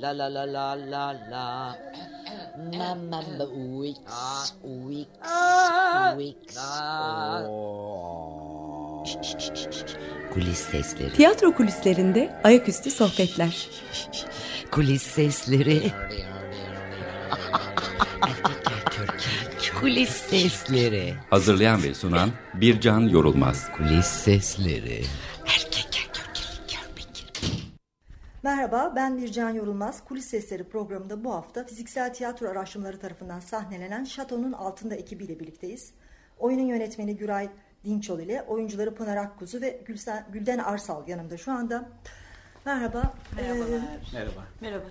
La la la la la la. Mama Wix, Wix, Wix. Kulis sesleri. Tiyatro kulislerinde ayaküstü sohbetler. Kulis sesleri. Kulis sesleri. Hazırlayan ve sunan Bircan Yorulmaz. Kulis sesleri. Merhaba, ben Bircan Yorulmaz. Kulis Sesleri programında bu hafta fiziksel tiyatro araştırmaları tarafından sahnelenen Şato'nun Altında ekibiyle birlikteyiz. Oyunun yönetmeni Güray Dinçol ile oyuncuları Pınar Akkuzu ve Gülsen, Gülden Arsal yanımda şu anda. Merhaba. Merhabalar. Ee, Merhaba. Merhaba.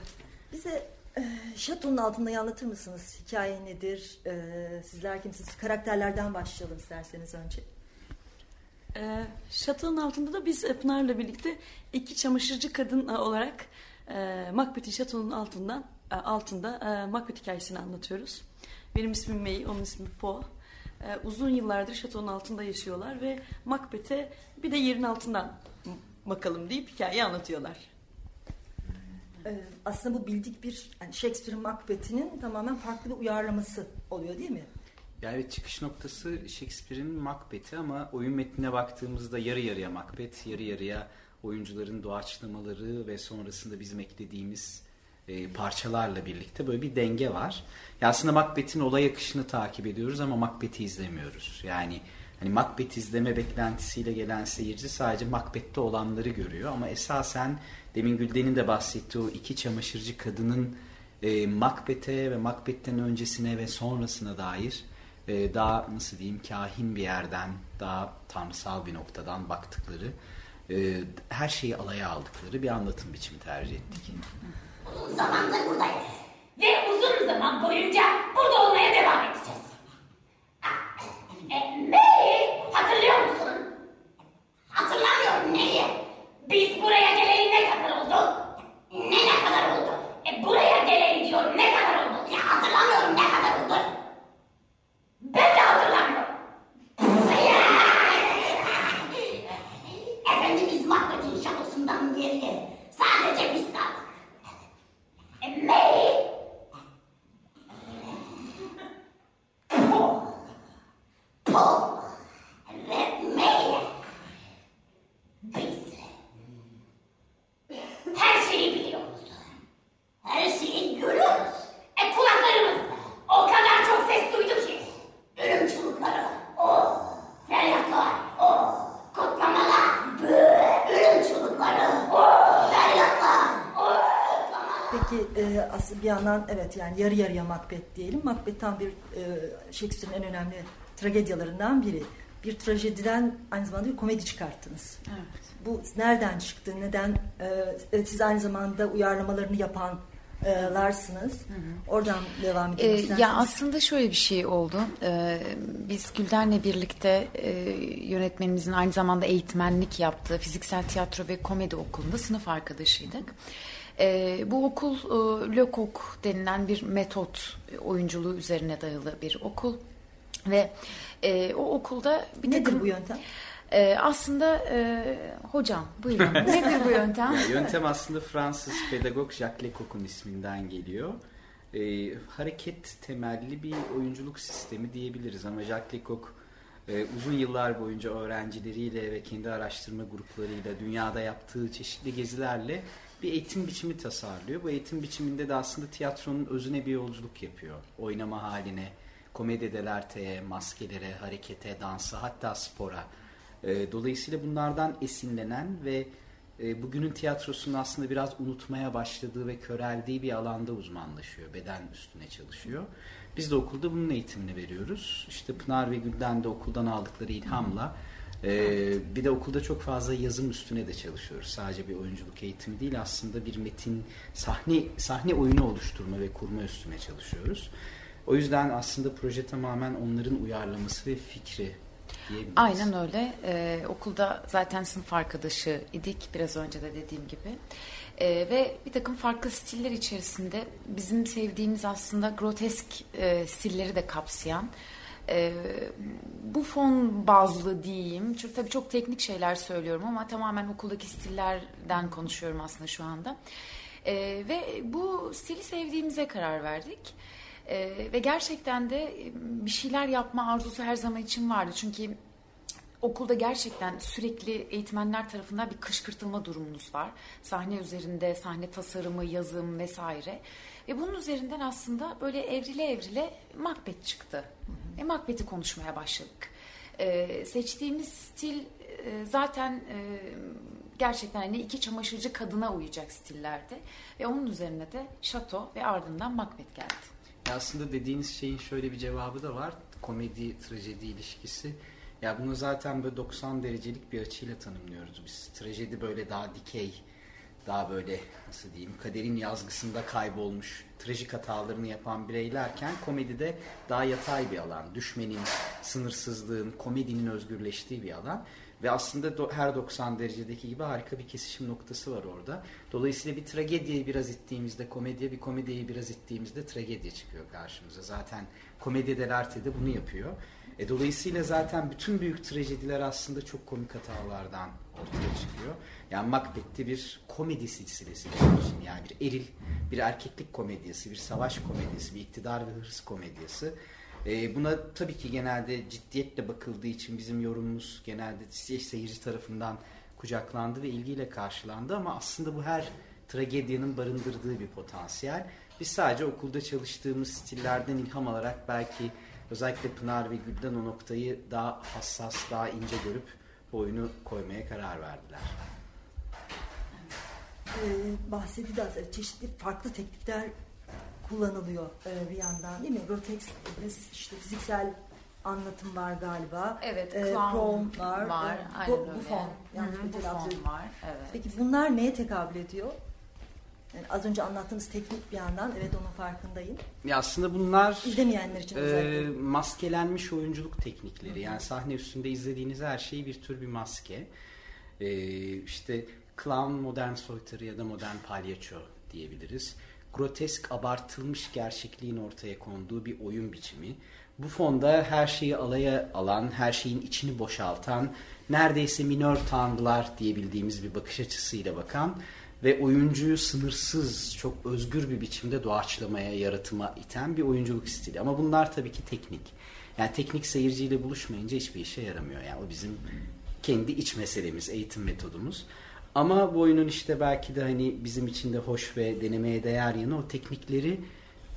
bize e, Şato'nun Altında'yı anlatır mısınız? Hikaye nedir? E, sizler kimsiniz? Karakterlerden başlayalım isterseniz önce. Ee, şatonun altında da biz e, Pınar'la birlikte iki çamaşırcı kadın e, olarak e, Macbeth'in şatonun altından e, altında e, Macbeth hikayesini anlatıyoruz. Benim ismim May, onun ismi Po. E, uzun yıllardır şatonun altında yaşıyorlar ve Macbeth'e bir de yerin altından bakalım deyip hikayeyi anlatıyorlar. E, aslında bu bildik bir yani Shakespeare'in Macbeth'inin tamamen farklı bir uyarlaması oluyor değil mi? Ya evet çıkış noktası Shakespeare'in Macbeth'i ama oyun metnine baktığımızda yarı yarıya Macbeth, yarı yarıya oyuncuların doğaçlamaları ve sonrasında bizim eklediğimiz e, parçalarla birlikte böyle bir denge var. Ya aslında Macbeth'in olay akışını takip ediyoruz ama Macbeth'i izlemiyoruz. Yani hani Macbeth izleme beklentisiyle gelen seyirci sadece Macbeth'te olanları görüyor ama esasen demin Gülden'in de bahsettiği o iki çamaşırcı kadının e, Macbeth'e ve Macbeth'ten öncesine ve sonrasına dair e, daha nasıl diyeyim kahin bir yerden daha tanrısal bir noktadan baktıkları e, her şeyi alaya aldıkları bir anlatım biçimi tercih ettik. Uzun zamandır buradayız. Ve uzun zaman boyunca burada olmaya devam edeceğiz. E, Mary, hatırlıyor musun? Hatırlamıyorum neyi? Biz buraya geleli ne kadar oldu? Ne ne kadar oldu? E, buraya geleli diyorum ne kadar oldu? Ya hatırlamıyorum ne kadar oldu? Ben de hatırlamıyorum. Efendimiz Macbeth'in şatosundan geriye sadece biz kaldık. E, Mary! Paul! Paul! Ve Mary! Biz her şeyi biliyoruz. Her şeyi görüyoruz. E kulaklarımız o kadar çok ses duydu ki. Ölüm çığlıkları, o feryatlar, o kutlamalar, bı- ölüm çığlıkları, o feryatlar, o kutlamalar. E, aslında bir yandan evet yani yarı yarıya Macbeth diyelim. Macbeth tam bir e, Shakespeare'in en önemli tragedyalarından biri. Bir trajediden aynı zamanda bir komedi çıkarttınız. Evet. Bu nereden çıktı? Neden? E, siz aynı zamanda uyarlamalarını yapan e, larsınız. Oradan devam edelim Ee, isterseniz. ya aslında şöyle bir şey oldu. Ee, biz Gülden'le birlikte e, yönetmenimizin aynı zamanda eğitmenlik yaptığı fiziksel tiyatro ve komedi okulunda sınıf arkadaşıydık. Ee, bu okul e, Lecoq denilen bir metot e, oyunculuğu üzerine dayalı bir okul ve e, o okulda bir Nedir takım- bu yöntem? Ee, aslında e, hocam buyurun nedir bu yöntem? Ya, yöntem aslında Fransız pedagog Jacques Lecoq'un isminden geliyor. Ee, hareket temelli bir oyunculuk sistemi diyebiliriz ama Jacques Lecoq e, uzun yıllar boyunca öğrencileriyle ve kendi araştırma gruplarıyla dünyada yaptığı çeşitli gezilerle bir eğitim biçimi tasarlıyor. Bu eğitim biçiminde de aslında tiyatronun özüne bir yolculuk yapıyor. Oynama haline, komedyedelerteye, maskelere, harekete, dansa hatta spora. E, dolayısıyla bunlardan esinlenen ve e, bugünün tiyatrosunun aslında biraz unutmaya başladığı ve köreldiği bir alanda uzmanlaşıyor. Beden üstüne çalışıyor. Biz de okulda bunun eğitimini veriyoruz. İşte Pınar ve Gülden de okuldan aldıkları ilhamla e, bir de okulda çok fazla yazım üstüne de çalışıyoruz. Sadece bir oyunculuk eğitimi değil aslında bir metin, sahne sahne oyunu oluşturma ve kurma üstüne çalışıyoruz. O yüzden aslında proje tamamen onların uyarlaması ve fikri diyebiliriz. Aynen öyle. Ee, okulda zaten sınıf arkadaşı idik biraz önce de dediğim gibi. Ee, ve bir takım farklı stiller içerisinde bizim sevdiğimiz aslında grotesk e, stilleri de kapsayan e, bu fon bazlı diyeyim. Çünkü tabii çok teknik şeyler söylüyorum ama tamamen okuldaki stillerden konuşuyorum aslında şu anda. E, ve bu stili sevdiğimize karar verdik. E, ve gerçekten de bir şeyler yapma arzusu her zaman için vardı. Çünkü okulda gerçekten sürekli eğitmenler tarafından bir kışkırtılma durumunuz var. Sahne üzerinde sahne tasarımı, yazım vesaire. Ve bunun üzerinden aslında böyle evrile evrile Macbeth çıktı. Ve Macbeth'i konuşmaya başladık. Ee, seçtiğimiz stil e, zaten e, gerçekten hani iki çamaşırcı kadına uyacak stillerdi. Ve onun üzerine de Şato ve ardından Macbeth geldi. Ya aslında dediğiniz şeyin şöyle bir cevabı da var. Komedi, trajedi ilişkisi. Ya bunu zaten böyle 90 derecelik bir açıyla tanımlıyoruz biz. Trajedi böyle daha dikey, daha böyle nasıl diyeyim kaderin yazgısında kaybolmuş, trajik hatalarını yapan bireylerken komedide daha yatay bir alan. Düşmenin, sınırsızlığın, komedinin özgürleştiği bir alan. Ve aslında her 90 derecedeki gibi harika bir kesişim noktası var orada. Dolayısıyla bir tragediyi biraz ittiğimizde komediye, bir komediyi biraz ittiğimizde tragediye çıkıyor karşımıza. Zaten komedi delarte de bunu yapıyor. E, dolayısıyla zaten bütün büyük trajediler aslında çok komik hatalardan ortaya çıkıyor. Yani Macbeth'te bir komedi silsilesi için yani bir eril, bir erkeklik komedyası, bir savaş komedyası, bir iktidar ve hırs komedyası. E, buna tabii ki genelde ciddiyetle bakıldığı için bizim yorumumuz genelde seyirci tarafından kucaklandı ve ilgiyle karşılandı ama aslında bu her tragedyanın barındırdığı bir potansiyel. Biz sadece okulda çalıştığımız stillerden ilham alarak belki özellikle Pınar ve Gül'den o noktayı daha hassas, daha ince görüp bu oyunu koymaya karar verdiler. Ee, bahsedildi az çeşitli farklı teknikler kullanılıyor e, bir yandan değil mi? Grotesk, işte fiziksel anlatım var galiba. Evet, e, clown var. var. E, bu, öyle. bu fon. Yanlış Hı hı, bir bu fon var. Evet. Peki bunlar neye tekabül ediyor? Yani az önce anlattığınız teknik bir yandan evet onun farkındayım. Ya aslında bunlar izlemeyenler için. E, maskelenmiş oyunculuk teknikleri. Yani sahne üstünde izlediğiniz her şey bir tür bir maske. E, işte clown modern soytarı ya da modern palyaço diyebiliriz. Grotesk abartılmış gerçekliğin ortaya konduğu bir oyun biçimi. Bu fonda her şeyi alaya alan, her şeyin içini boşaltan, neredeyse minör tanrılar diyebildiğimiz bir bakış açısıyla bakan ve oyuncuyu sınırsız, çok özgür bir biçimde doğaçlamaya, yaratıma iten bir oyunculuk stili. Ama bunlar tabii ki teknik. Yani teknik seyirciyle buluşmayınca hiçbir işe yaramıyor. Yani o bizim kendi iç meselemiz, eğitim metodumuz. Ama bu oyunun işte belki de hani bizim için de hoş ve denemeye değer yanı o teknikleri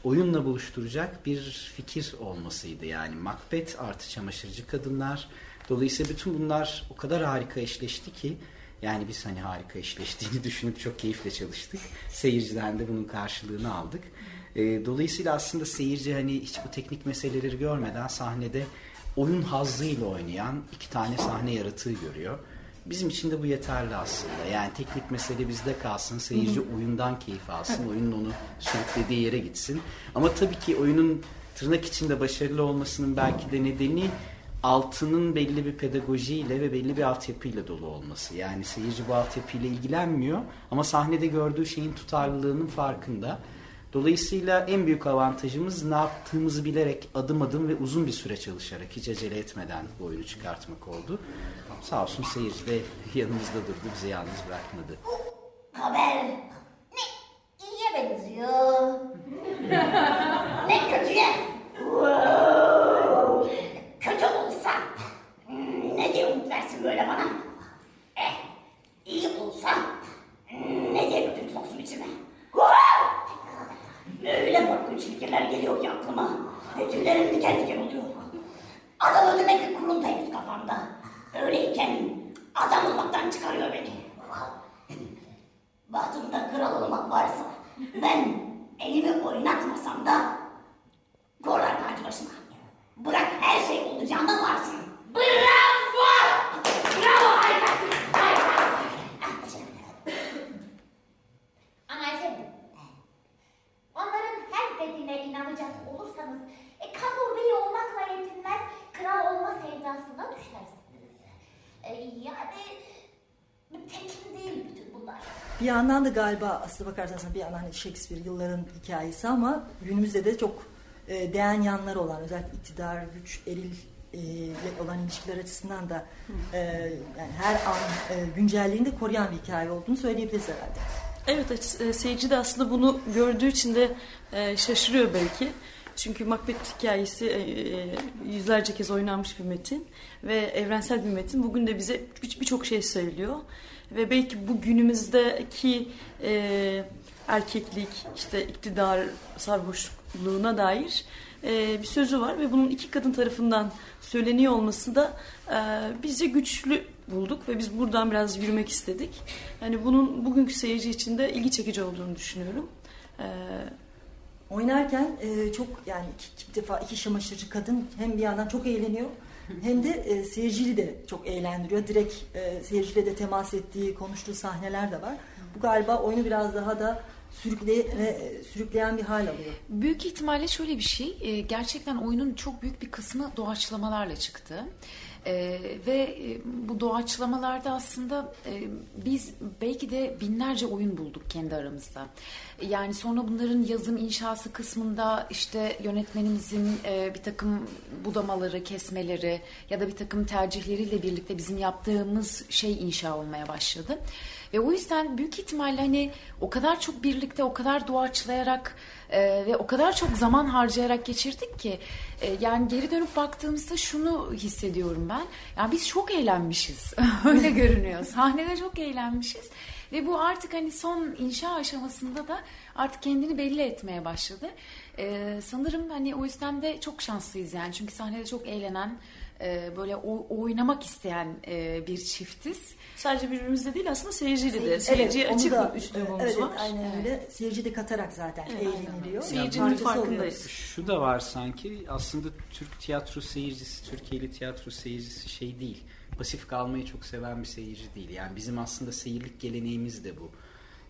oyunla buluşturacak bir fikir olmasıydı. Yani Macbeth artı çamaşırcı kadınlar. Dolayısıyla bütün bunlar o kadar harika eşleşti ki yani biz hani harika eşleştiğini düşünüp çok keyifle çalıştık. Seyirciden de bunun karşılığını aldık. E, dolayısıyla aslında seyirci hani hiç bu teknik meseleleri görmeden sahnede oyun hazzıyla oynayan iki tane sahne yaratığı görüyor. Bizim için de bu yeterli aslında. Yani teknik mesele bizde kalsın. Seyirci oyundan keyif alsın. Oyunun onu sürüklediği yere gitsin. Ama tabii ki oyunun tırnak içinde başarılı olmasının belki de nedeni altının belli bir pedagojiyle ve belli bir altyapıyla dolu olması. Yani seyirci bu altyapıyla ilgilenmiyor ama sahnede gördüğü şeyin tutarlılığının farkında. Dolayısıyla en büyük avantajımız ne yaptığımızı bilerek adım adım ve uzun bir süre çalışarak hiç acele etmeden bu oyunu çıkartmak oldu. Sağ olsun seyirci de yanımızda durdu, bizi yalnız bırakmadı. Haber ne iyiye benziyor. ne kötüye. Kötü olsa ne diye umut versin böyle bana. Eh iyi olsa ne diye kötülük soksun içime. Öyle korkunç fikirler geliyor ki aklıma. Ve tüylerim diken diken oluyor. Adam öldürmek kuruntu kafamda. Öyleyken adam olmaktan çıkarıyor beni. Bahtımda kral olmak varsa ben elimi oynatmasam da korlar tacı başıma. Bırak her şey olacağından varsın. Bravo! Bravo harika! Harika! Ah. Ama efendim, onların her dediğine inanacak olursanız, e, Kanur Bey olmakla yetinmez, kral olma sevdasına düşersiniz. E, yani tekin değil bütün bunlar. Bir yandan da galiba aslına bakarsanız bir yandan hani Shakespeare yılların hikayesi ama günümüzde de çok e, değen yanları olan özellikle iktidar, güç, eril ile olan ilişkiler açısından da e, yani her an e, güncelliğini de koruyan bir hikaye olduğunu söyleyebiliriz herhalde. Evet e, seyirci de aslında bunu gördüğü için de e, şaşırıyor belki. Çünkü Macbeth hikayesi e, e, yüzlerce kez oynanmış bir metin ve evrensel bir metin. Bugün de bize birçok şey söylüyor. Ve belki bu günümüzdeki e, erkeklik, işte iktidar sarhoşluğuna dair e, bir sözü var ve bunun iki kadın tarafından söyleniyor olması da e, bizce güçlü bulduk ve biz buradan biraz yürümek istedik. Yani bunun bugünkü seyirci için de ilgi çekici olduğunu düşünüyorum. E, Oynarken e, çok yani iki, iki defa iki şamaşırcı kadın hem bir yandan çok eğleniyor hem de e, seyirciyi de çok eğlendiriyor. Direkt e, seyirciyle de temas ettiği, konuştuğu sahneler de var. Bu galiba oyunu biraz daha da sürükle, e, sürükleyen bir hal alıyor. Büyük ihtimalle şöyle bir şey. E, gerçekten oyunun çok büyük bir kısmı doğaçlamalarla çıktı. Ee, ve e, bu doğaçlamalarda aslında e, biz belki de binlerce oyun bulduk kendi aramızda. Yani sonra bunların yazım inşası kısmında işte yönetmenimizin e, bir takım budamaları, kesmeleri ya da bir takım tercihleriyle birlikte bizim yaptığımız şey inşa olmaya başladı. Ve o yüzden büyük ihtimalle hani o kadar çok birlikte, o kadar doğaçlayarak e, ve o kadar çok zaman harcayarak geçirdik ki e, yani geri dönüp baktığımızda şunu hissediyorum ben. Yani biz çok eğlenmişiz. Öyle görünüyor. Sahnede çok eğlenmişiz. Ve bu artık hani son inşa aşamasında da artık kendini belli etmeye başladı. Ee, sanırım hani o yüzden de çok şanslıyız yani. Çünkü sahnede çok eğlenen, e, böyle o, oynamak isteyen e, bir çiftiz. Sadece birbirimizde değil aslında seyirciyle de. Seyirciye evet, açık da, üslubumuz evet, var. Aynen evet. öyle. Seyirci de katarak zaten evet, eğleniliyor. Seyircinin farkındayız. Şu da var sanki aslında Türk tiyatro seyircisi, Türkiye'li tiyatro seyircisi şey değil. Pasif kalmayı çok seven bir seyirci değil. Yani bizim aslında seyirlik geleneğimiz de bu.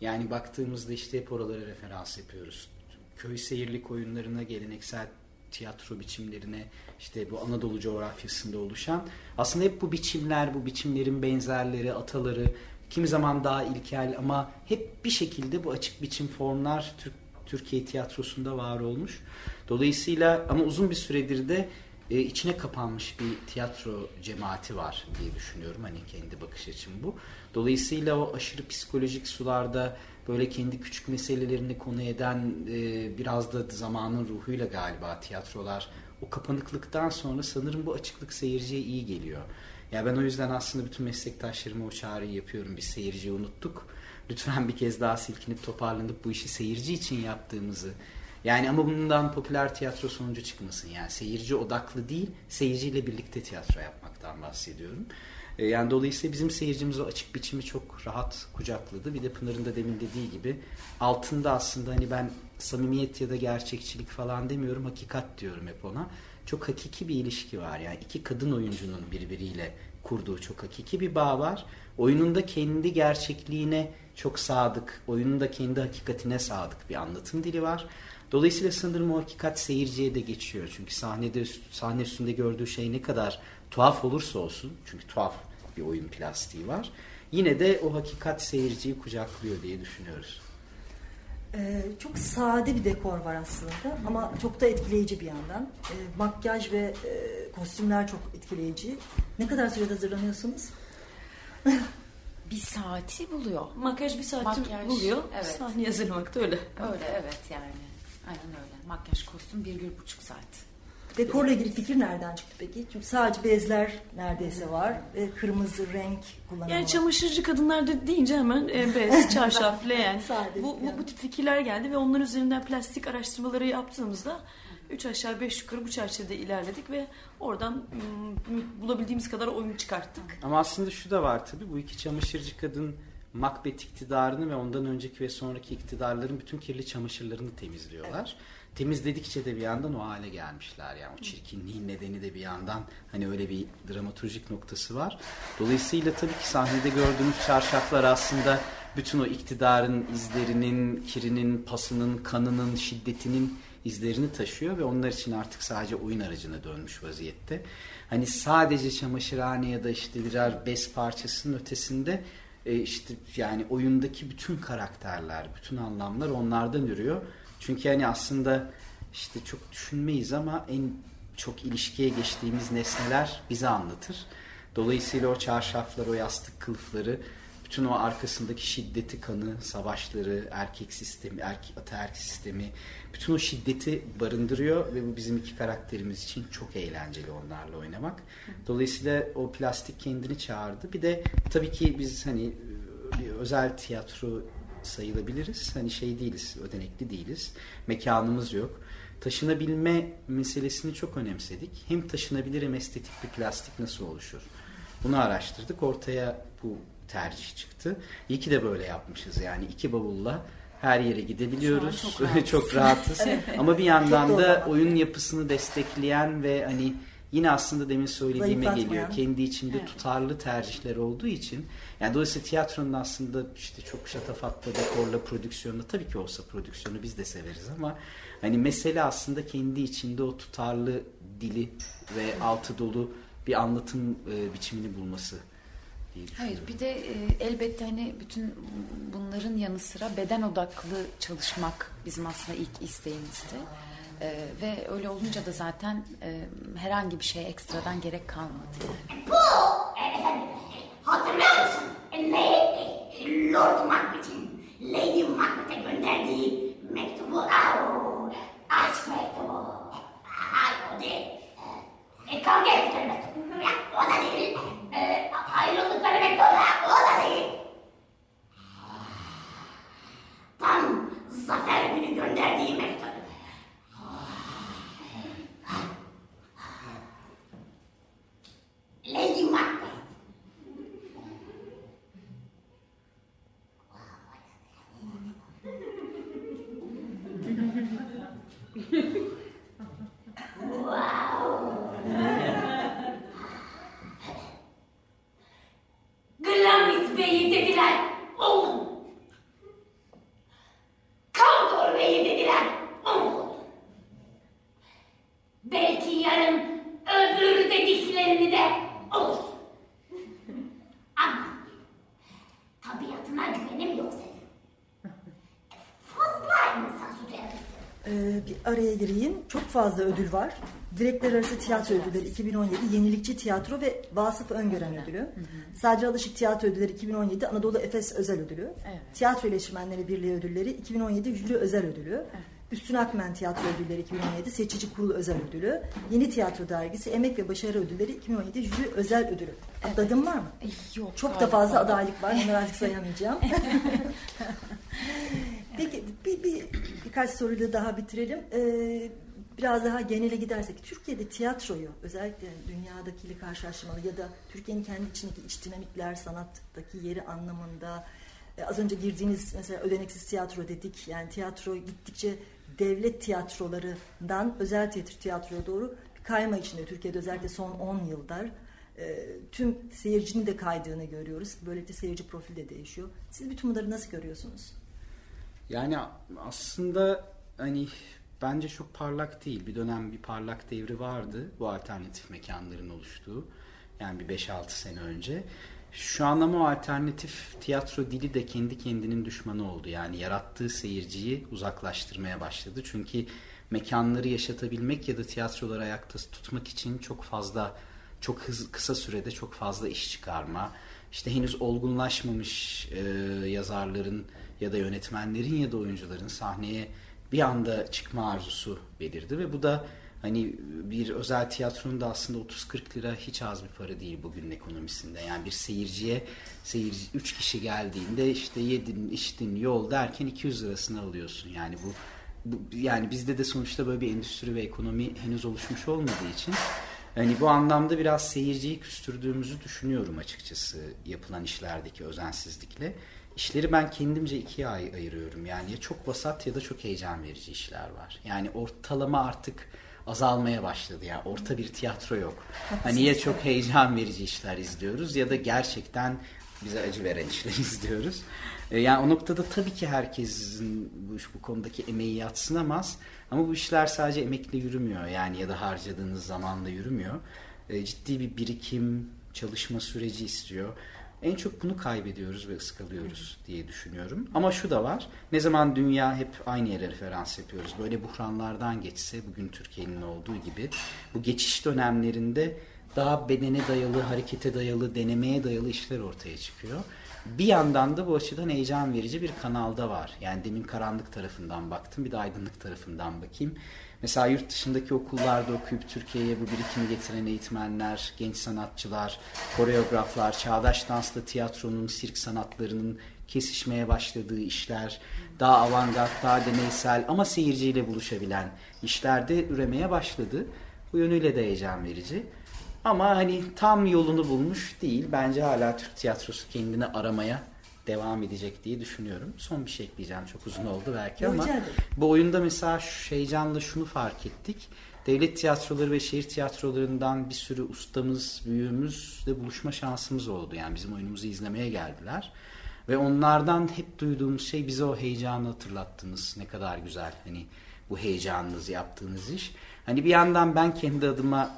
Yani baktığımızda işte hep oralara referans yapıyoruz. Köy seyirlik oyunlarına, geleneksel tiyatro biçimlerine, işte bu Anadolu coğrafyasında oluşan aslında hep bu biçimler, bu biçimlerin benzerleri, ataları kimi zaman daha ilkel ama hep bir şekilde bu açık biçim formlar Türk Türkiye tiyatrosunda var olmuş. Dolayısıyla ama uzun bir süredir de e, içine kapanmış bir tiyatro cemaati var diye düşünüyorum. Hani kendi bakış açım bu. Dolayısıyla o aşırı psikolojik sularda böyle kendi küçük meselelerini konu eden e, biraz da zamanın ruhuyla galiba tiyatrolar o kapanıklıktan sonra sanırım bu açıklık seyirciye iyi geliyor. Ya ben o yüzden aslında bütün meslektaşlarıma o çağrıyı yapıyorum. Biz seyirciyi unuttuk. Lütfen bir kez daha silkinip toparlanıp bu işi seyirci için yaptığımızı yani ama bundan popüler tiyatro sonucu çıkmasın. Yani seyirci odaklı değil, seyirciyle birlikte tiyatro yapmaktan bahsediyorum. E, yani dolayısıyla bizim seyircimiz o açık biçimi çok rahat kucakladı. Bir de Pınar'ın da demin dediği gibi altında aslında hani ben samimiyet ya da gerçekçilik falan demiyorum, hakikat diyorum hep ona. Çok hakiki bir ilişki var. Yani iki kadın oyuncunun birbiriyle kurduğu çok hakiki bir bağ var. Oyununda kendi gerçekliğine çok sadık, oyununda kendi hakikatine sadık bir anlatım dili var. Dolayısıyla sanırım o hakikat seyirciye de geçiyor. Çünkü sahnede sahne üstünde gördüğü şey ne kadar tuhaf olursa olsun, çünkü tuhaf bir oyun plastiği var. Yine de o hakikat seyirciyi kucaklıyor diye düşünüyoruz. Ee, çok sade bir dekor var aslında ama çok da etkileyici bir yandan. Ee, makyaj ve e, kostümler çok etkileyici. Ne kadar sürede hazırlanıyorsunuz? bir saati buluyor. Makyaj bir saati Makyaj, buluyor. Evet. Sahne hazırlamak da öyle. Öyle evet yani. Aynen öyle. Makyaj, kostüm bir, bir buçuk saat. Dekorla ilgili fikir nereden çıktı peki? Çünkü sadece bezler neredeyse var. E, kırmızı renk kullanımı Yani çamaşırcı kadınlar da deyince hemen e, bez, çarşaf, leğen. bu, bu, bu tip fikirler geldi ve onlar üzerinden plastik araştırmaları yaptığımızda üç aşağı beş yukarı bu çerçevede ilerledik ve oradan bulabildiğimiz kadar oyun çıkarttık. Ama aslında şu da var tabii bu iki çamaşırcı kadın Macbeth iktidarını ve ondan önceki ve sonraki iktidarların bütün kirli çamaşırlarını temizliyorlar. Evet. Temizledikçe de bir yandan o hale gelmişler. Yani o çirkinliğin nedeni de bir yandan hani öyle bir dramaturjik noktası var. Dolayısıyla tabii ki sahnede gördüğünüz çarşaflar aslında bütün o iktidarın izlerinin, kirinin, pasının, kanının, şiddetinin izlerini taşıyor ve onlar için artık sadece oyun aracına dönmüş vaziyette. Hani sadece çamaşırhane ya da işte birer bez parçasının ötesinde e, işte yani oyundaki bütün karakterler, bütün anlamlar onlardan yürüyor. Çünkü yani aslında işte çok düşünmeyiz ama en çok ilişkiye geçtiğimiz nesneler bize anlatır. Dolayısıyla o çarşaflar, o yastık kılıfları, bütün o arkasındaki şiddeti, kanı, savaşları, erkek sistemi, erkek ataerkil sistemi bütün o şiddeti barındırıyor ve bu bizim iki karakterimiz için çok eğlenceli onlarla oynamak. Dolayısıyla o plastik kendini çağırdı. Bir de tabii ki biz hani bir özel tiyatro sayılabiliriz. Hani şey değiliz, ödenekli değiliz. Mekanımız yok. Taşınabilme meselesini çok önemsedik. Hem taşınabilir hem estetik bir plastik nasıl oluşur? Bunu araştırdık. Ortaya bu tercih çıktı. İyi ki de böyle yapmışız. Yani iki bavulla her yere gidebiliyoruz. Çok çok rahatız. Ama bir yandan da oyun yapısını destekleyen ve hani yine aslında demin söylediğime geliyor. Kendi içinde Evet. tutarlı tercihler olduğu için yani dolayısıyla tiyatronun aslında işte çok şatafatla, dekorla, prodüksiyonla tabii ki olsa prodüksiyonu biz de severiz ama hani mesele aslında kendi içinde o tutarlı dili ve altı dolu bir anlatım e, biçimini bulması. Hayır bir de e, elbette hani bütün bunların yanı sıra beden odaklı çalışmak bizim aslında ilk isteğimizdi. E, ve öyle olunca da zaten e, herhangi bir şeye ekstradan gerek kalmadı. Bu efendim hatırlıyor musun? Ne? Lord Macbeth'in gireyim. Çok fazla ödül var. Direkler Arası Tiyatro Ödülleri 2017, Yenilikçi Tiyatro ve Vasıf Öngören Ödülü. Sadri Alışık Tiyatro Ödülleri 2017, Anadolu Efes Özel Ödülü. Evet. Tiyatro İletişmenleri Birliği Ödülleri 2017, Jüri Özel Ödülü. Üstün Akmen Tiyatro Ödülleri 2017, Seçici Kurul Özel Ödülü. Yeni Tiyatro Dergisi Emek ve Başarı Ödülleri 2017, Jüri Özel Ödülü. Atladın var mı? Yok Çok da fazla adaylık var. Onları artık sayamayacağım. Peki bir, bir birkaç soruyla daha bitirelim. Ee, biraz daha genele gidersek Türkiye'de tiyatroyu özellikle dünyadakiyle karşılaştırmalı ya da Türkiye'nin kendi içindeki iç dinamikler sanattaki yeri anlamında e, az önce girdiğiniz mesela ödeneksiz tiyatro dedik. Yani tiyatro gittikçe devlet tiyatrolarından özel tiyatro tiyatroya doğru kayma içinde Türkiye'de özellikle son 10 yıldır e, tüm seyircinin de kaydığını görüyoruz. Böylelikle seyirci profili de değişiyor. Siz bütün bunları nasıl görüyorsunuz? Yani aslında hani bence çok parlak değil. Bir dönem bir parlak devri vardı bu alternatif mekanların oluştuğu. Yani bir 5-6 sene önce. Şu an ama o alternatif tiyatro dili de kendi kendinin düşmanı oldu. Yani yarattığı seyirciyi uzaklaştırmaya başladı. Çünkü mekanları yaşatabilmek ya da tiyatroları ayakta tutmak için çok fazla çok hız, kısa sürede çok fazla iş çıkarma, işte henüz olgunlaşmamış e, yazarların ya da yönetmenlerin ya da oyuncuların sahneye bir anda çıkma arzusu belirdi ve bu da hani bir özel tiyatronun da aslında 30-40 lira hiç az bir para değil bugünün ekonomisinde. Yani bir seyirciye seyirci 3 kişi geldiğinde işte yedin, içtin, yol derken 200 lirasını alıyorsun. Yani bu, bu yani bizde de sonuçta böyle bir endüstri ve ekonomi henüz oluşmuş olmadığı için Hani bu anlamda biraz seyirciyi küstürdüğümüzü düşünüyorum açıkçası yapılan işlerdeki özensizlikle. İşleri ben kendimce ikiye ay- ayırıyorum. Yani ya çok vasat ya da çok heyecan verici işler var. Yani ortalama artık azalmaya başladı. Yani orta bir tiyatro yok. Hani ya çok heyecan verici işler izliyoruz ya da gerçekten bize acı veren işler izliyoruz. E, Yani o noktada tabii ki herkesin bu, bu konudaki emeği yatsınamaz. Ama bu işler sadece emekle yürümüyor. Yani ya da harcadığınız zamanla yürümüyor. E, ciddi bir birikim, çalışma süreci istiyor. En çok bunu kaybediyoruz ve ıskalıyoruz diye düşünüyorum. Ama şu da var. Ne zaman dünya hep aynı yere referans yapıyoruz. Böyle buhranlardan geçse bugün Türkiye'nin olduğu gibi bu geçiş dönemlerinde daha bedene dayalı, harekete dayalı, denemeye dayalı işler ortaya çıkıyor. bir yandan da bu açıdan heyecan verici bir kanalda var. Yani demin karanlık tarafından baktım bir de aydınlık tarafından bakayım. Mesela yurt dışındaki okullarda okuyup Türkiye'ye bu birikimi getiren eğitmenler, genç sanatçılar, koreograflar, çağdaş dansla tiyatronun, sirk sanatlarının kesişmeye başladığı işler, daha avantgard, daha deneysel ama seyirciyle buluşabilen işlerde üremeye başladı. Bu yönüyle de heyecan verici. Ama hani tam yolunu bulmuş değil. Bence hala Türk tiyatrosu kendini aramaya devam edecek diye düşünüyorum. Son bir şey ekleyeceğim. Çok uzun oldu belki ama bu oyunda mesela heyecanla şunu fark ettik. Devlet tiyatroları ve şehir tiyatrolarından bir sürü ustamız, büyüğümüzle buluşma şansımız oldu. Yani bizim oyunumuzu izlemeye geldiler. Ve onlardan hep duyduğumuz şey bize o heyecanı hatırlattınız. Ne kadar güzel hani bu heyecanınız yaptığınız iş. Hani bir yandan ben kendi adıma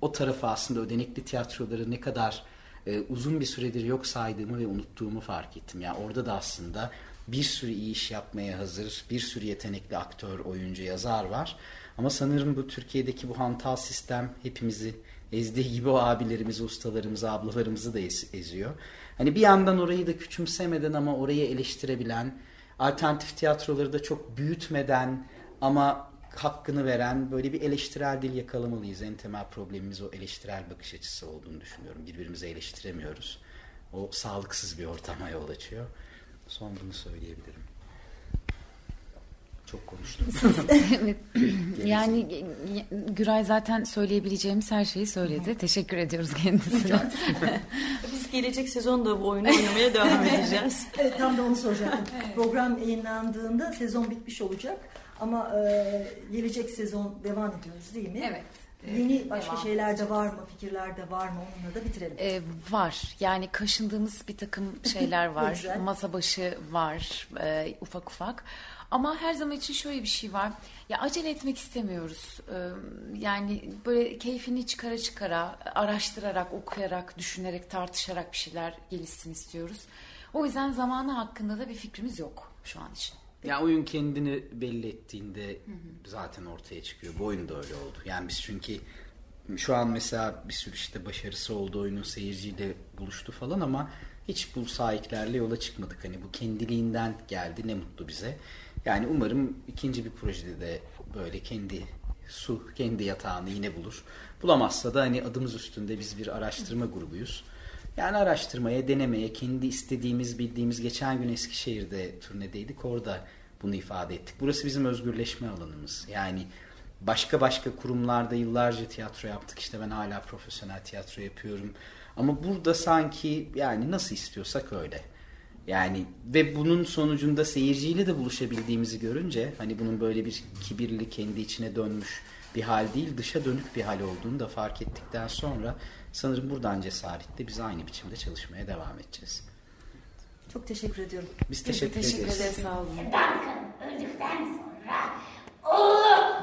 o tarafı aslında ödenekli tiyatroları ne kadar e, uzun bir süredir yok saydığımı ve unuttuğumu fark ettim. Yani orada da aslında bir sürü iyi iş yapmaya hazır, bir sürü yetenekli aktör, oyuncu, yazar var. Ama sanırım bu Türkiye'deki bu hantal sistem hepimizi ezdiği gibi o abilerimizi, ustalarımızı, ablalarımızı da ez, eziyor. Hani bir yandan orayı da küçümsemeden ama orayı eleştirebilen, alternatif tiyatroları da çok büyütmeden ama hakkını veren böyle bir eleştirel dil yakalamalıyız. En temel problemimiz o eleştirel bakış açısı olduğunu düşünüyorum. Birbirimizi eleştiremiyoruz. O sağlıksız bir ortama yol açıyor. Son bunu söyleyebilirim. Çok konuştum. evet. Yani Güray zaten söyleyebileceğimiz her şeyi söyledi. Teşekkür ediyoruz kendisine. Biz gelecek sezon da bu oyunu oynamaya devam edeceğiz. evet tam da onu soracaktım. Evet. Program yayınlandığında sezon bitmiş olacak. Ama e, gelecek sezon devam ediyoruz değil mi? Evet. Yeni başka şeyler de var mı, fikirler de var mı onunla da bitirelim. Ee, var. Yani kaşındığımız bir takım şeyler var. Masa başı var e, ufak ufak. Ama her zaman için şöyle bir şey var. Ya acele etmek istemiyoruz. Ee, yani böyle keyfini çıkara çıkara, araştırarak, okuyarak, düşünerek, tartışarak bir şeyler gelişsin istiyoruz. O yüzden zamanı hakkında da bir fikrimiz yok şu an için. Ya oyun kendini belli ettiğinde hı hı. zaten ortaya çıkıyor. Bu oyun da öyle oldu. Yani biz çünkü şu an mesela bir sürü işte başarısı oldu oyunun seyirciyle buluştu falan ama hiç bu sahiplerle yola çıkmadık. Hani bu kendiliğinden geldi ne mutlu bize. Yani umarım ikinci bir projede de böyle kendi su, kendi yatağını yine bulur. Bulamazsa da hani adımız üstünde biz bir araştırma grubuyuz. Yani araştırmaya, denemeye, kendi istediğimiz, bildiğimiz geçen gün Eskişehir'de turnedeydik. Orada bunu ifade ettik. Burası bizim özgürleşme alanımız. Yani başka başka kurumlarda yıllarca tiyatro yaptık. İşte ben hala profesyonel tiyatro yapıyorum. Ama burada sanki yani nasıl istiyorsak öyle. Yani ve bunun sonucunda seyirciyle de buluşabildiğimizi görünce hani bunun böyle bir kibirli kendi içine dönmüş bir hal değil dışa dönük bir hal olduğunu da fark ettikten sonra sanırım buradan cesaretle biz aynı biçimde çalışmaya devam edeceğiz. Çok teşekkür ediyorum. Biz teşekkür, biz teşekkür ederiz. ederiz. Sağ olun. Duncan öldükten sonra oğlu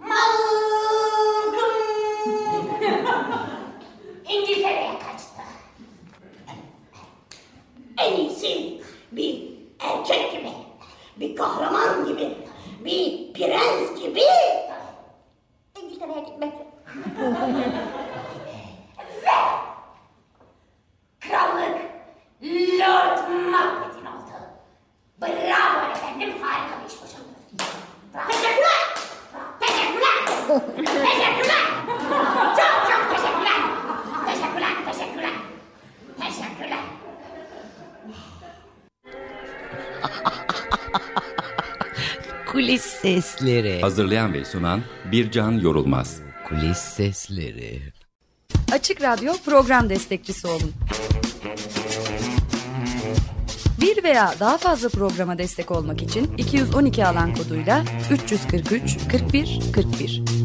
Malcolm İngiltere'ye kaçtı. En iyisi bir erkek gibi, bir kahraman gibi, bir prens gibi İngiltere'ye gitmek. sesleri. Hazırlayan ve sunan Bircan Yorulmaz. Kulis sesleri. Açık Radyo program destekçisi olun. Bir veya daha fazla programa destek olmak için 212 alan koduyla 343 41 41.